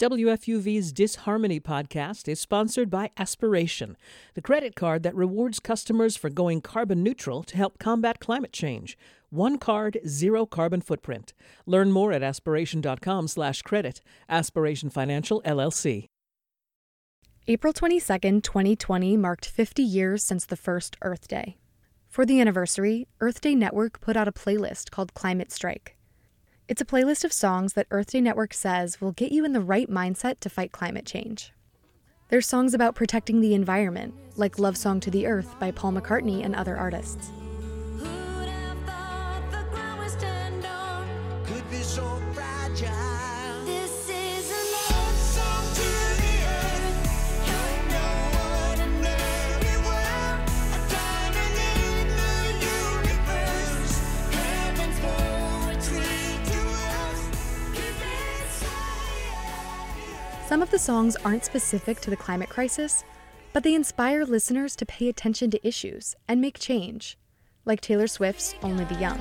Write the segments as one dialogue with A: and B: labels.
A: WFUV's Disharmony podcast is sponsored by Aspiration, the credit card that rewards customers for going carbon neutral to help combat climate change. One card, zero carbon footprint. Learn more at aspiration.com/credit. Aspiration Financial LLC.
B: April 22, 2020 marked 50 years since the first Earth Day. For the anniversary, Earth Day Network put out a playlist called Climate Strike. It's a playlist of songs that Earth Day Network says will get you in the right mindset to fight climate change. There's songs about protecting the environment, like Love Song to the Earth by Paul McCartney and other artists. Some of the songs aren't specific to the climate crisis, but they inspire listeners to pay attention to issues and make change, like Taylor Swift's Only the Young.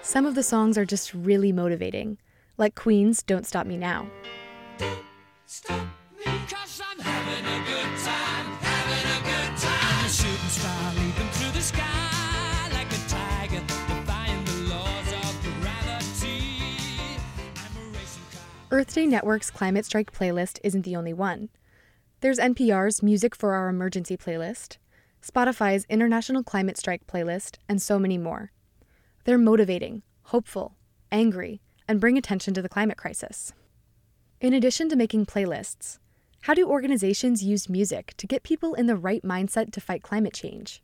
B: Some of the songs are just really motivating, like Queen's Don't Stop Me Now. Earth Day Network's Climate Strike playlist isn't the only one. There's NPR's Music for Our Emergency playlist, Spotify's International Climate Strike playlist, and so many more. They're motivating, hopeful, angry, and bring attention to the climate crisis. In addition to making playlists, how do organizations use music to get people in the right mindset to fight climate change?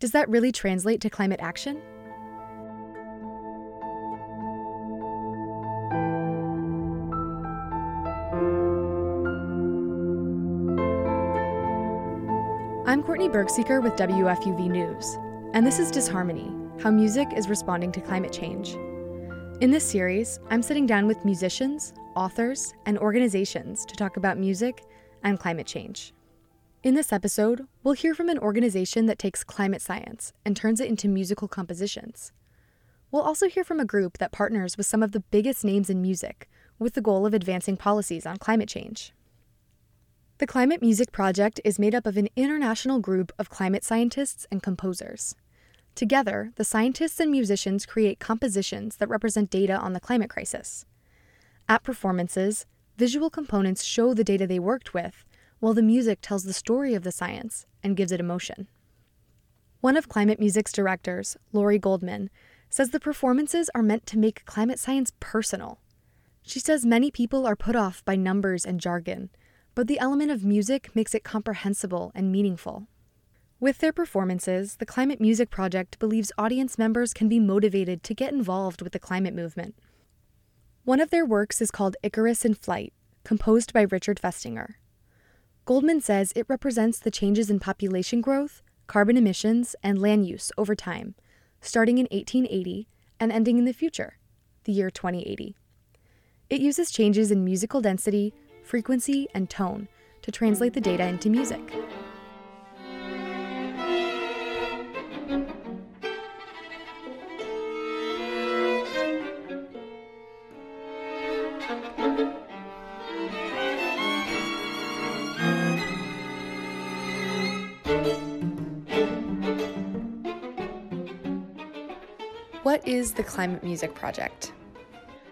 B: Does that really translate to climate action? I'm Courtney Bergsieker with WFUV News, and this is Disharmony How Music is Responding to Climate Change. In this series, I'm sitting down with musicians, authors, and organizations to talk about music and climate change. In this episode, we'll hear from an organization that takes climate science and turns it into musical compositions. We'll also hear from a group that partners with some of the biggest names in music with the goal of advancing policies on climate change. The Climate Music Project is made up of an international group of climate scientists and composers. Together, the scientists and musicians create compositions that represent data on the climate crisis. At performances, visual components show the data they worked with, while the music tells the story of the science and gives it emotion. One of Climate Music's directors, Lori Goldman, says the performances are meant to make climate science personal. She says many people are put off by numbers and jargon but the element of music makes it comprehensible and meaningful. With their performances, the Climate Music Project believes audience members can be motivated to get involved with the climate movement. One of their works is called Icarus in Flight, composed by Richard Festinger. Goldman says it represents the changes in population growth, carbon emissions, and land use over time, starting in 1880 and ending in the future, the year 2080. It uses changes in musical density, frequency, and tone to translate the data into music. What is the Climate Music Project?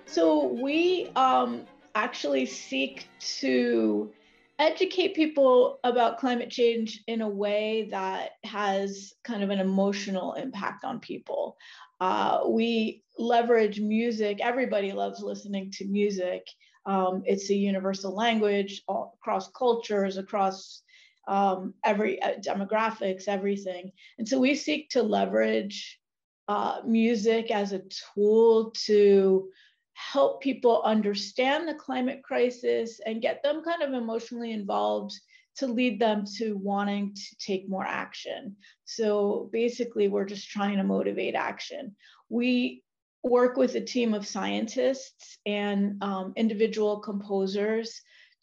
C: So, we um, actually seek to educate people about climate change in a way that has kind of an emotional impact on people. Uh, we leverage music. Everybody loves listening to music. Um, it's a universal language all, across cultures, across um, every uh, demographics, everything. And so we seek to leverage uh, music as a tool to help people understand the climate crisis and get them kind of emotionally involved to lead them to wanting to take more action. So basically, we're just trying to motivate action. We work with a team of scientists and um, individual composers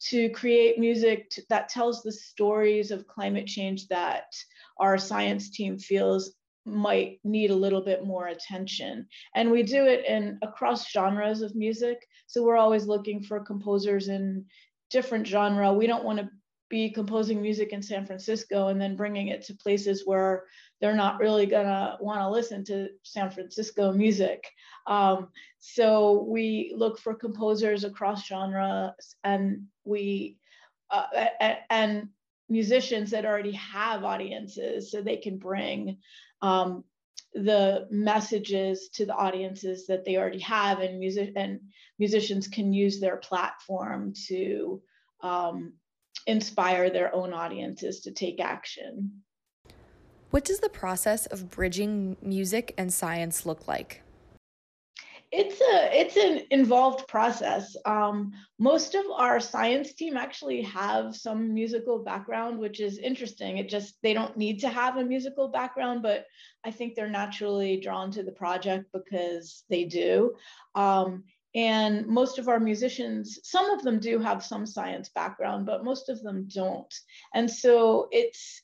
C: to create music to, that tells the stories of climate change that our science team feels might need a little bit more attention. And we do it in across genres of music. So we're always looking for composers in different genre. We don't want to be composing music in San Francisco and then bringing it to places where they're not really gonna want to listen to San Francisco music. Um, so we look for composers across genres, and we uh, and musicians that already have audiences, so they can bring um, the messages to the audiences that they already have, and music and musicians can use their platform to um, inspire their own audiences to take action.
B: What does the process of bridging music and science look like?
C: It's a it's an involved process. Um, most of our science team actually have some musical background, which is interesting. It just they don't need to have a musical background, but I think they're naturally drawn to the project because they do. Um, and most of our musicians, some of them do have some science background, but most of them don't. And so it's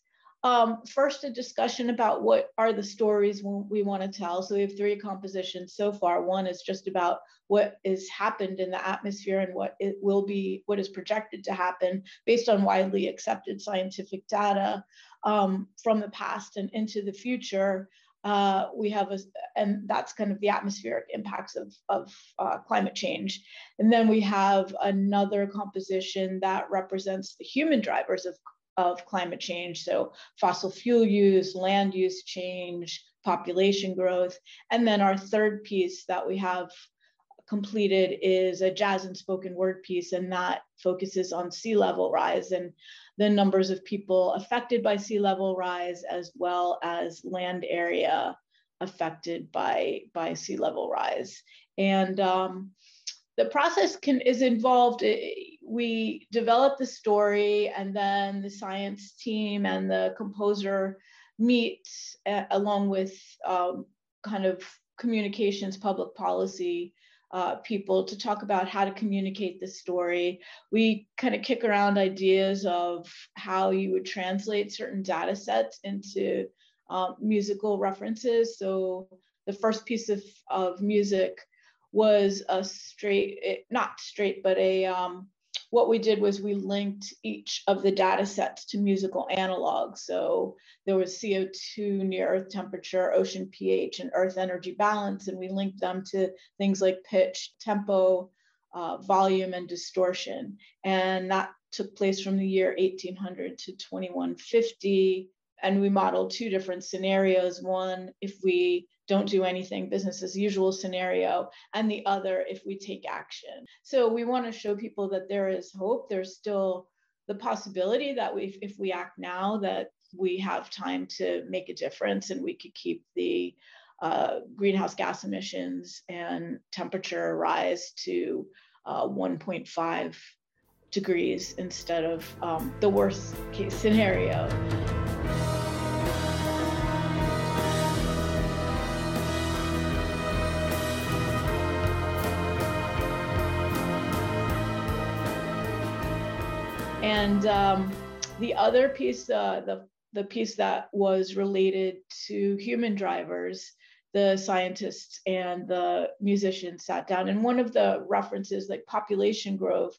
C: um, first a discussion about what are the stories we want to tell. So we have three compositions so far. One is just about what has happened in the atmosphere and what it will be, what is projected to happen based on widely accepted scientific data um, from the past and into the future uh, we have a, and that's kind of the atmospheric impacts of, of uh, climate change. And then we have another composition that represents the human drivers of, of climate change. So fossil fuel use, land use change, population growth. And then our third piece that we have completed is a jazz and spoken word piece, and that focuses on sea level rise and the numbers of people affected by sea level rise, as well as land area affected by, by sea level rise. And um, the process can is involved. We develop the story, and then the science team and the composer meet uh, along with um, kind of communications, public policy uh, people to talk about how to communicate the story. We kind of kick around ideas of how you would translate certain data sets into um, musical references. So the first piece of, of music was a straight, it, not straight, but a um, what we did was we linked each of the data sets to musical analogs. So there was CO2 near Earth temperature, ocean pH, and Earth energy balance, and we linked them to things like pitch, tempo, uh, volume, and distortion. And that took place from the year 1800 to 2150. And we modeled two different scenarios. One, if we don't do anything business as usual scenario and the other if we take action so we want to show people that there is hope there's still the possibility that we if we act now that we have time to make a difference and we could keep the uh, greenhouse gas emissions and temperature rise to uh, 1.5 degrees instead of um, the worst case scenario. And um, the other piece, uh, the, the piece that was related to human drivers, the scientists and the musicians sat down. And one of the references, like population growth,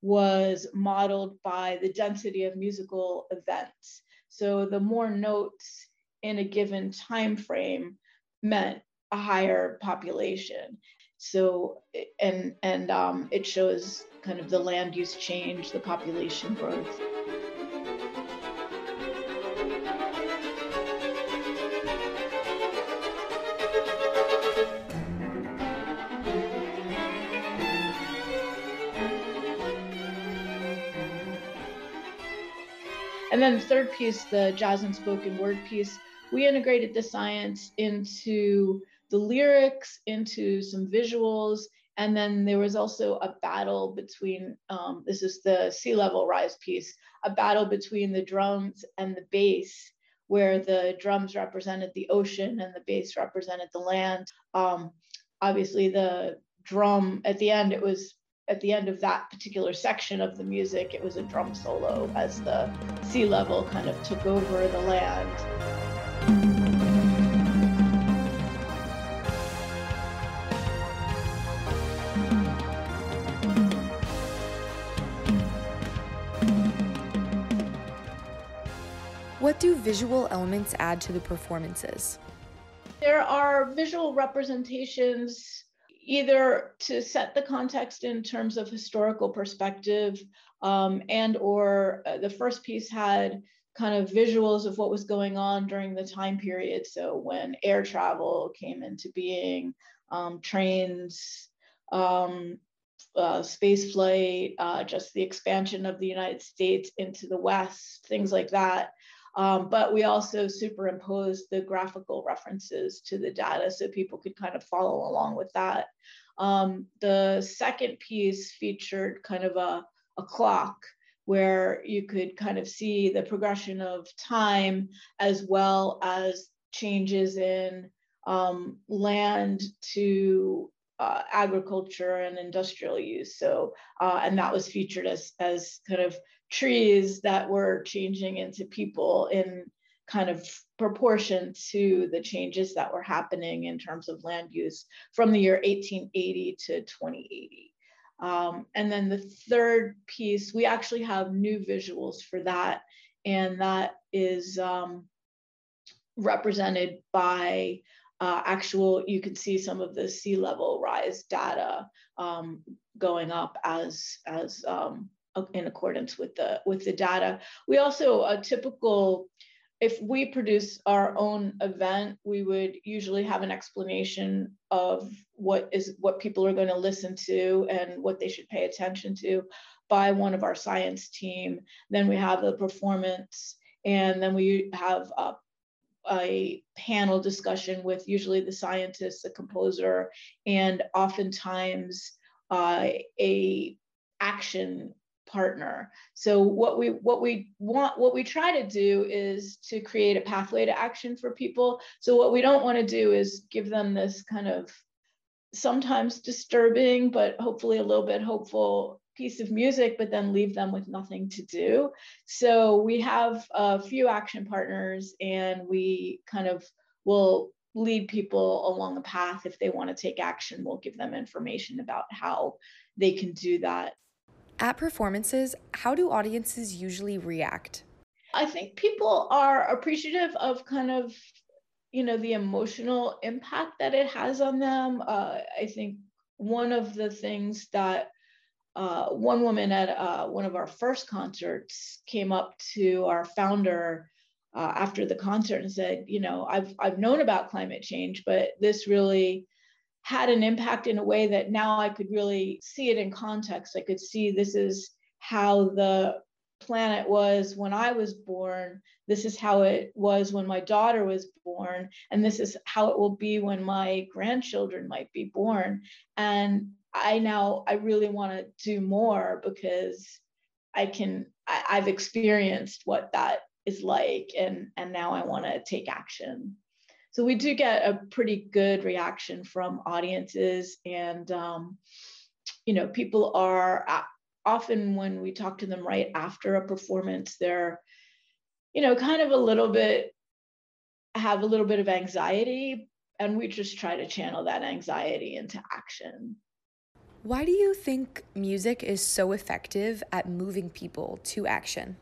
C: was modeled by the density of musical events. So the more notes in a given time frame meant a higher population. So and and um, it shows kind of the land use change, the population growth. And then the third piece, the jazz and spoken word piece, we integrated the science into the lyrics, into some visuals, and then there was also a battle between, um, this is the sea level rise piece, a battle between the drums and the bass, where the drums represented the ocean and the bass represented the land. Um, obviously, the drum at the end, it was at the end of that particular section of the music, it was a drum solo as the sea level kind of took over the land.
B: What do visual elements add to the performances?
C: There are visual representations either to set the context in terms of historical perspective um, and or uh, the first piece had kind of visuals of what was going on during the time period so when air travel came into being um, trains um, uh, space flight uh, just the expansion of the united states into the west things like that um, but we also superimposed the graphical references to the data so people could kind of follow along with that. Um, the second piece featured kind of a, a clock where you could kind of see the progression of time as well as changes in um, land to uh, agriculture and industrial use. So, uh, and that was featured as, as kind of trees that were changing into people in kind of proportion to the changes that were happening in terms of land use from the year 1880 to 2080. Um, and then the third piece, we actually have new visuals for that, and that is um, represented by uh, actual, you can see some of the sea level rise data um, going up as, as um, in accordance with the with the data. We also a typical if we produce our own event, we would usually have an explanation of what is what people are going to listen to and what they should pay attention to by one of our science team. Then we have the performance, and then we have a, a panel discussion with usually the scientist, the composer, and oftentimes uh, a action partner. So what we what we want what we try to do is to create a pathway to action for people. So what we don't want to do is give them this kind of sometimes disturbing but hopefully a little bit hopeful piece of music but then leave them with nothing to do. So we have a few action partners and we kind of will lead people along a path if they want to take action we'll give them information about how they can do that
B: at performances, how do audiences usually react?
C: I think people are appreciative of kind of, you know, the emotional impact that it has on them. Uh, I think one of the things that uh, one woman at uh, one of our first concerts came up to our founder uh, after the concert and said, you know, I've I've known about climate change, but this really had an impact in a way that now I could really see it in context. I could see this is how the planet was when I was born. This is how it was when my daughter was born. And this is how it will be when my grandchildren might be born. And I now, I really want to do more because I can, I, I've experienced what that is like. And, and now I want to take action so we do get a pretty good reaction from audiences and um, you know people are often when we talk to them right after a performance they're you know kind of a little bit have a little bit of anxiety and we just try to channel that anxiety into action.
B: Why do you think music is so effective at moving people to action?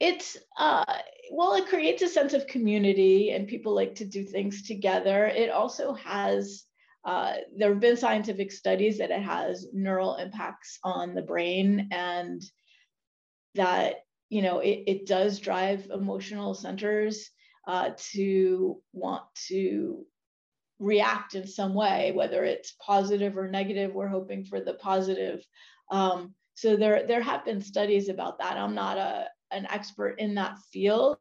C: It's uh, well it creates a sense of community and people like to do things together. It also has uh, there have been scientific studies that it has neural impacts on the brain and that you know it, it does drive emotional centers uh, to want to react in some way whether it's positive or negative we're hoping for the positive. Um, so there there have been studies about that. I'm not a an expert in that field.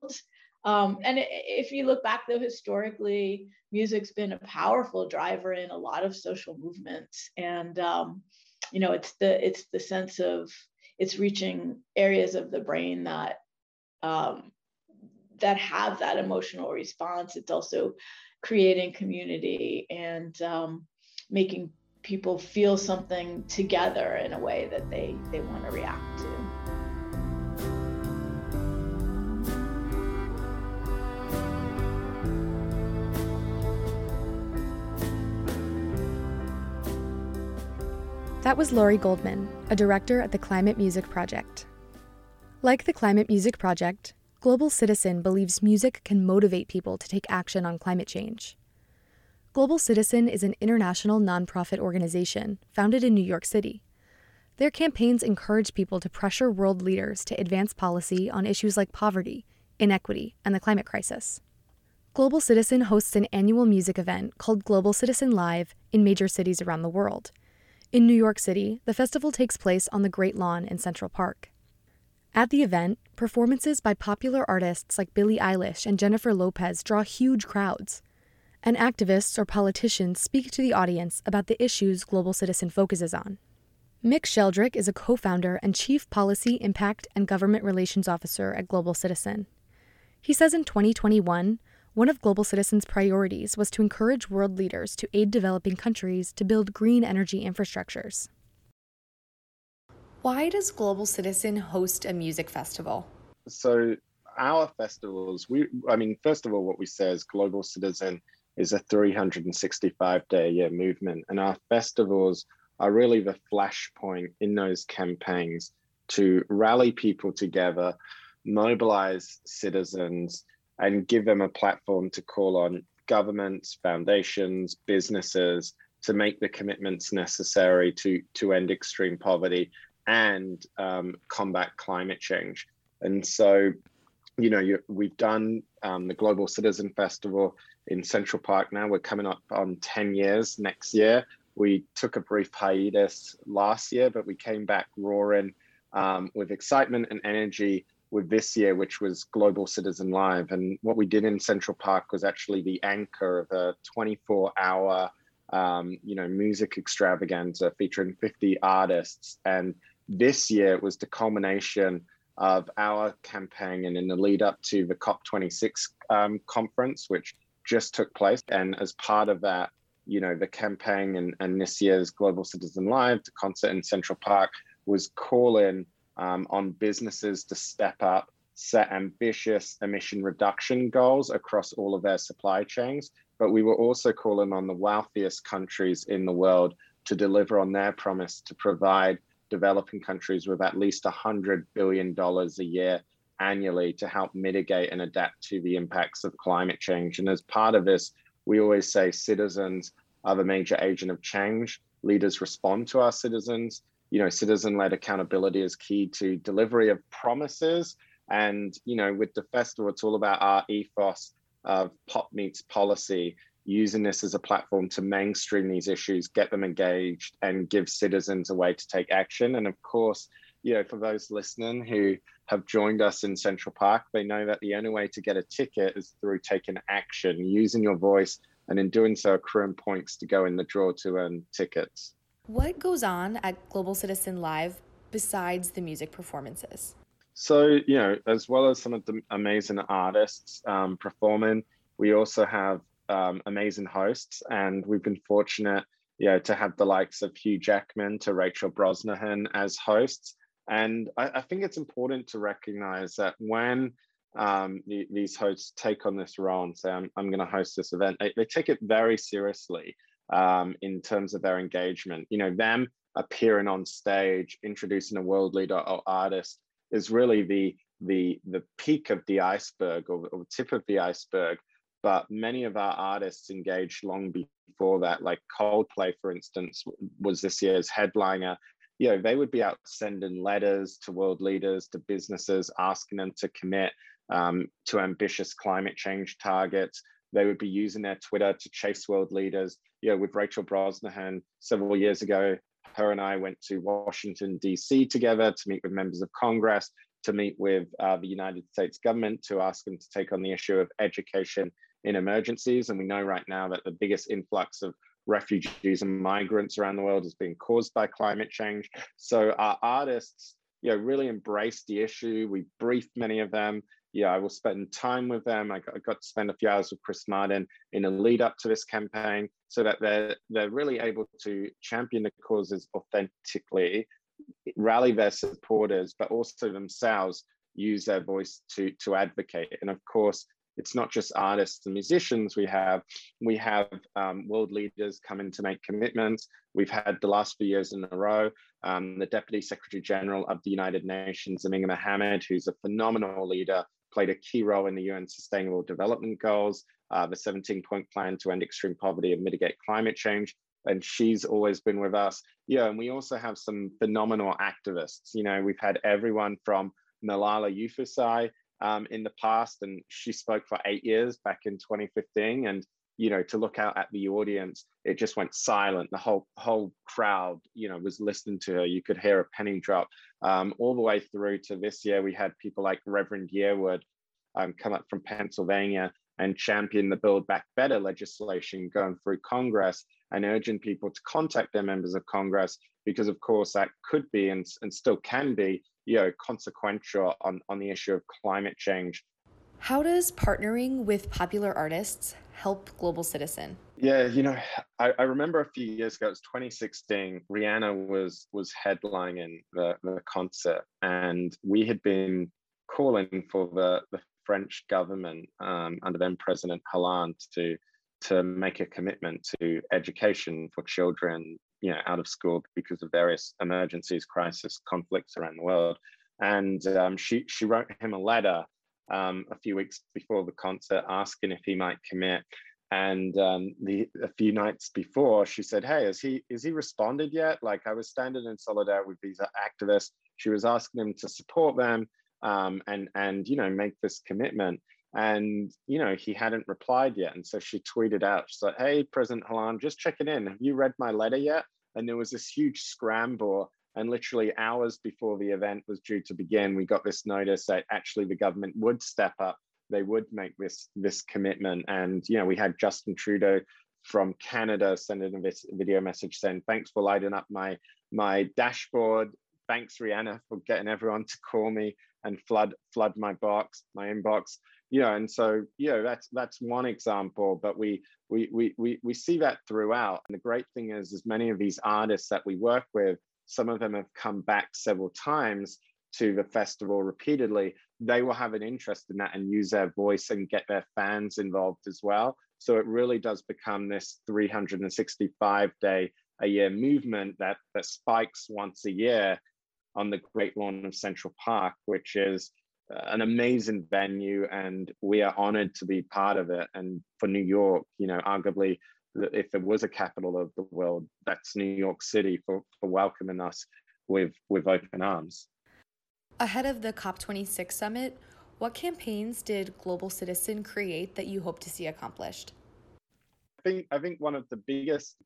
C: Um, and if you look back though historically, music's been a powerful driver in a lot of social movements. And um, you know, it's the it's the sense of it's reaching areas of the brain that um, that have that emotional response. It's also creating community and um, making people feel something together in a way that they, they want to react to.
B: That was Laurie Goldman, a director at the Climate Music Project. Like the Climate Music Project, Global Citizen believes music can motivate people to take action on climate change. Global Citizen is an international nonprofit organization founded in New York City. Their campaigns encourage people to pressure world leaders to advance policy on issues like poverty, inequity, and the climate crisis. Global Citizen hosts an annual music event called Global Citizen Live in major cities around the world. In New York City, the festival takes place on the Great Lawn in Central Park. At the event, performances by popular artists like Billie Eilish and Jennifer Lopez draw huge crowds. And activists or politicians speak to the audience about the issues Global Citizen focuses on. Mick Sheldrick is a co founder and Chief Policy, Impact, and Government Relations Officer at Global Citizen. He says in 2021, one of Global Citizen's priorities was to encourage world leaders to aid developing countries to build green energy infrastructures. Why does Global Citizen host a music festival?
D: So, our festivals, we, I mean, first of all, what we say is Global Citizen is a 365 day a year movement, and our festivals are really the flashpoint in those campaigns to rally people together, mobilize citizens, and give them a platform to call on governments, foundations, businesses to make the commitments necessary to, to end extreme poverty and um, combat climate change. And so, you know, you, we've done um, the Global Citizen Festival in Central Park now. We're coming up on 10 years next year. We took a brief hiatus last year, but we came back roaring um, with excitement and energy with this year, which was Global Citizen Live. And what we did in Central Park was actually the anchor of a 24 hour, um, you know, music extravaganza featuring 50 artists. And this year was the culmination of our campaign and in the lead up to the COP26 um, conference, which just took place. And as part of that, you know, the campaign and, and this year's Global Citizen Live, the concert in Central Park, was calling um, on businesses to step up, set ambitious emission reduction goals across all of their supply chains. But we were also calling on the wealthiest countries in the world to deliver on their promise to provide developing countries with at least $100 billion a year annually to help mitigate and adapt to the impacts of climate change. And as part of this, we always say citizens are the major agent of change. Leaders respond to our citizens. You know, citizen led accountability is key to delivery of promises. And, you know, with the festival, it's all about our ethos of pop meets policy using this as a platform to mainstream these issues, get them engaged, and give citizens a way to take action. And of course, you know, for those listening who have joined us in Central Park, they know that the only way to get a ticket is through taking action, using your voice, and in doing so, accruing points to go in the draw to earn tickets.
B: What goes on at Global Citizen Live besides the music performances?
D: So, you know, as well as some of the amazing artists um, performing, we also have um, amazing hosts, and we've been fortunate, you know, to have the likes of Hugh Jackman to Rachel Brosnahan as hosts. And I, I think it's important to recognize that when um, the, these hosts take on this role and say, I'm, I'm going to host this event, they, they take it very seriously um, in terms of their engagement. You know, them appearing on stage, introducing a world leader or artist is really the the the peak of the iceberg or, or tip of the iceberg but many of our artists engaged long before that like coldplay for instance was this year's headliner you know they would be out sending letters to world leaders to businesses asking them to commit um, to ambitious climate change targets they would be using their twitter to chase world leaders you know with rachel brosnahan several years ago her and i went to washington d.c together to meet with members of congress to meet with uh, the united states government to ask them to take on the issue of education in emergencies. And we know right now that the biggest influx of refugees and migrants around the world is being caused by climate change. So our artists, you know, really embraced the issue. We briefed many of them. Yeah, I will spend time with them. I got, I got, to spend a few hours with Chris Martin in a lead up to this campaign so that they're, they're really able to champion the causes authentically, rally their supporters, but also themselves use their voice to, to advocate. And of course, it's not just artists and musicians we have we have um, world leaders come in to make commitments we've had the last few years in a row um, the deputy secretary general of the united nations Amina mohammed who's a phenomenal leader played a key role in the UN Sustainable Development Goals, uh, the 17 point plan to end extreme poverty and mitigate climate change. And she's always been with us. Yeah, and we also have some phenomenal activists. You know, we've had everyone from Malala Yousafzai um, in the past, and she spoke for eight years back in 2015. And you know, to look out at the audience, it just went silent. The whole whole crowd, you know, was listening to her. You could hear a penny drop. Um, all the way through to this year, we had people like Reverend Yearwood um, come up from Pennsylvania and champion the Build Back Better legislation going through Congress and urging people to contact their members of Congress because, of course, that could be and, and still can be, you know, consequential on, on the issue of climate change.
B: How does partnering with popular artists help Global Citizen?
D: Yeah, you know, I, I, remember a few years ago, it was 2016, Rihanna was was headlining the, the concert, and we had been calling for the, the French government um, under then President Hollande to to make a commitment to education for children, you know, out of school because of various emergencies, crisis, conflicts around the world. And um, she she wrote him a letter um, a few weeks before the concert, asking if he might commit. And um, the a few nights before, she said, "Hey, is he is he responded yet? Like I was standing in solidarity with these activists. She was asking him to support them um, and and you know make this commitment." And you know he hadn't replied yet, and so she tweeted out, "She's like, hey, President Hollande, just checking in. Have you read my letter yet?" And there was this huge scramble and literally hours before the event was due to begin, we got this notice that actually the government would step up. They would make this this commitment. And you know, we had Justin Trudeau from Canada sending a video message saying, "Thanks for lighting up my my dashboard. Thanks, Rihanna, for getting everyone to call me and flood flood my box, my inbox." You know, and so you know that's that's one example, but we we we we we see that throughout. And the great thing is, as many of these artists that we work with some of them have come back several times to the festival repeatedly, they will have an interest in that and use their voice and get their fans involved as well. So it really does become this 365 day a year movement that, that spikes once a year on the Great Lawn of Central Park, which is uh, an amazing venue. And we are honored to be part of it. And for New York, you know, arguably if there was a capital of the world, that's New York City for, for welcoming us with with open arms.
B: Ahead of the COP26 summit, what campaigns did Global Citizen create that you hope to see accomplished?
D: I think I think one of the biggest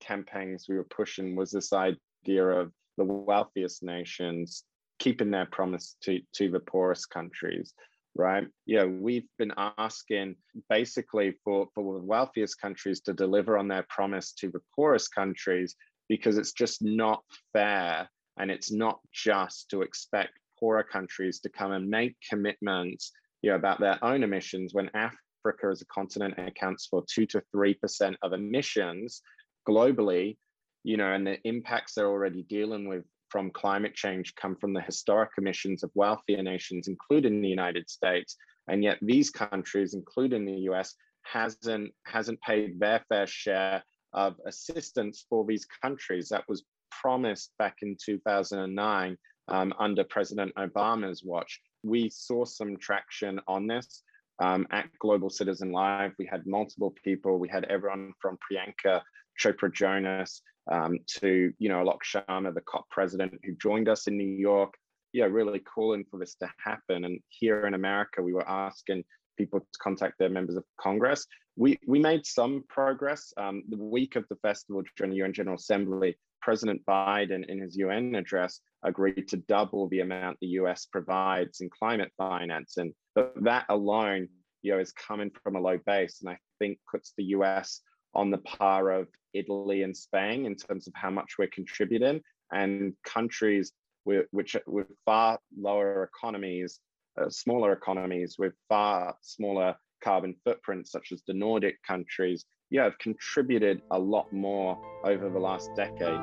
D: campaigns we were pushing was this idea of the wealthiest nations keeping their promise to, to the poorest countries right? Yeah, we've been asking basically for, for the wealthiest countries to deliver on their promise to the poorest countries because it's just not fair and it's not just to expect poorer countries to come and make commitments you know, about their own emissions when Africa as a continent accounts for two to three percent of emissions globally, you know, and the impacts they're already dealing with from climate change come from the historic emissions of wealthier nations, including the United States. And yet these countries, including the US, hasn't hasn't paid their fair share of assistance for these countries that was promised back in 2009 um, under President Obama's watch. We saw some traction on this um, at Global Citizen Live. We had multiple people. We had everyone from Priyanka Chopra Jonas um, to you know Alok Sharma, the COP president, who joined us in New York. Yeah, really calling for this to happen. And here in America, we were asking people to contact their members of Congress. We we made some progress. Um, the week of the festival during the UN General Assembly, President Biden, in his UN address, agreed to double the amount the US provides in climate finance, and that alone, you know, is coming from a low base, and I think puts the US on the par of Italy and Spain in terms of how much we're contributing, and countries with, which with far lower economies uh, smaller economies with far smaller carbon footprints, such as the Nordic countries, yeah, have contributed a lot more over the last decade.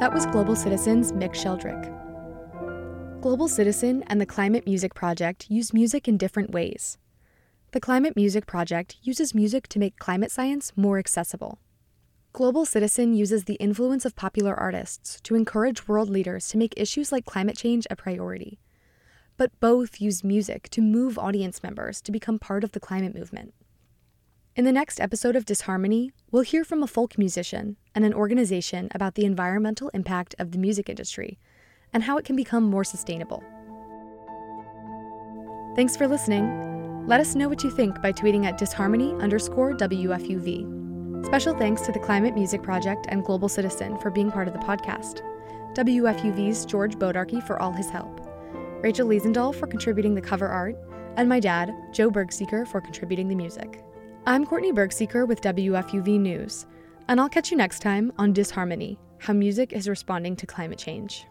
B: That was Global Citizen's Mick Sheldrick. Global Citizen and the Climate Music Project use music in different ways. The Climate Music Project uses music to make climate science more accessible. Global Citizen uses the influence of popular artists to encourage world leaders to make issues like climate change a priority. But both use music to move audience members to become part of the climate movement. In the next episode of Disharmony, we'll hear from a folk musician and an organization about the environmental impact of the music industry and how it can become more sustainable. Thanks for listening. Let us know what you think by tweeting at disharmony underscore WFUV. Special thanks to the Climate Music Project and Global Citizen for being part of the podcast. WFUV's George Bodarky for all his help. Rachel Liesendahl for contributing the cover art, and my dad, Joe Bergsieker, for contributing the music. I'm Courtney Bergsieker with WFUV News, and I'll catch you next time on Disharmony How Music is Responding to Climate Change.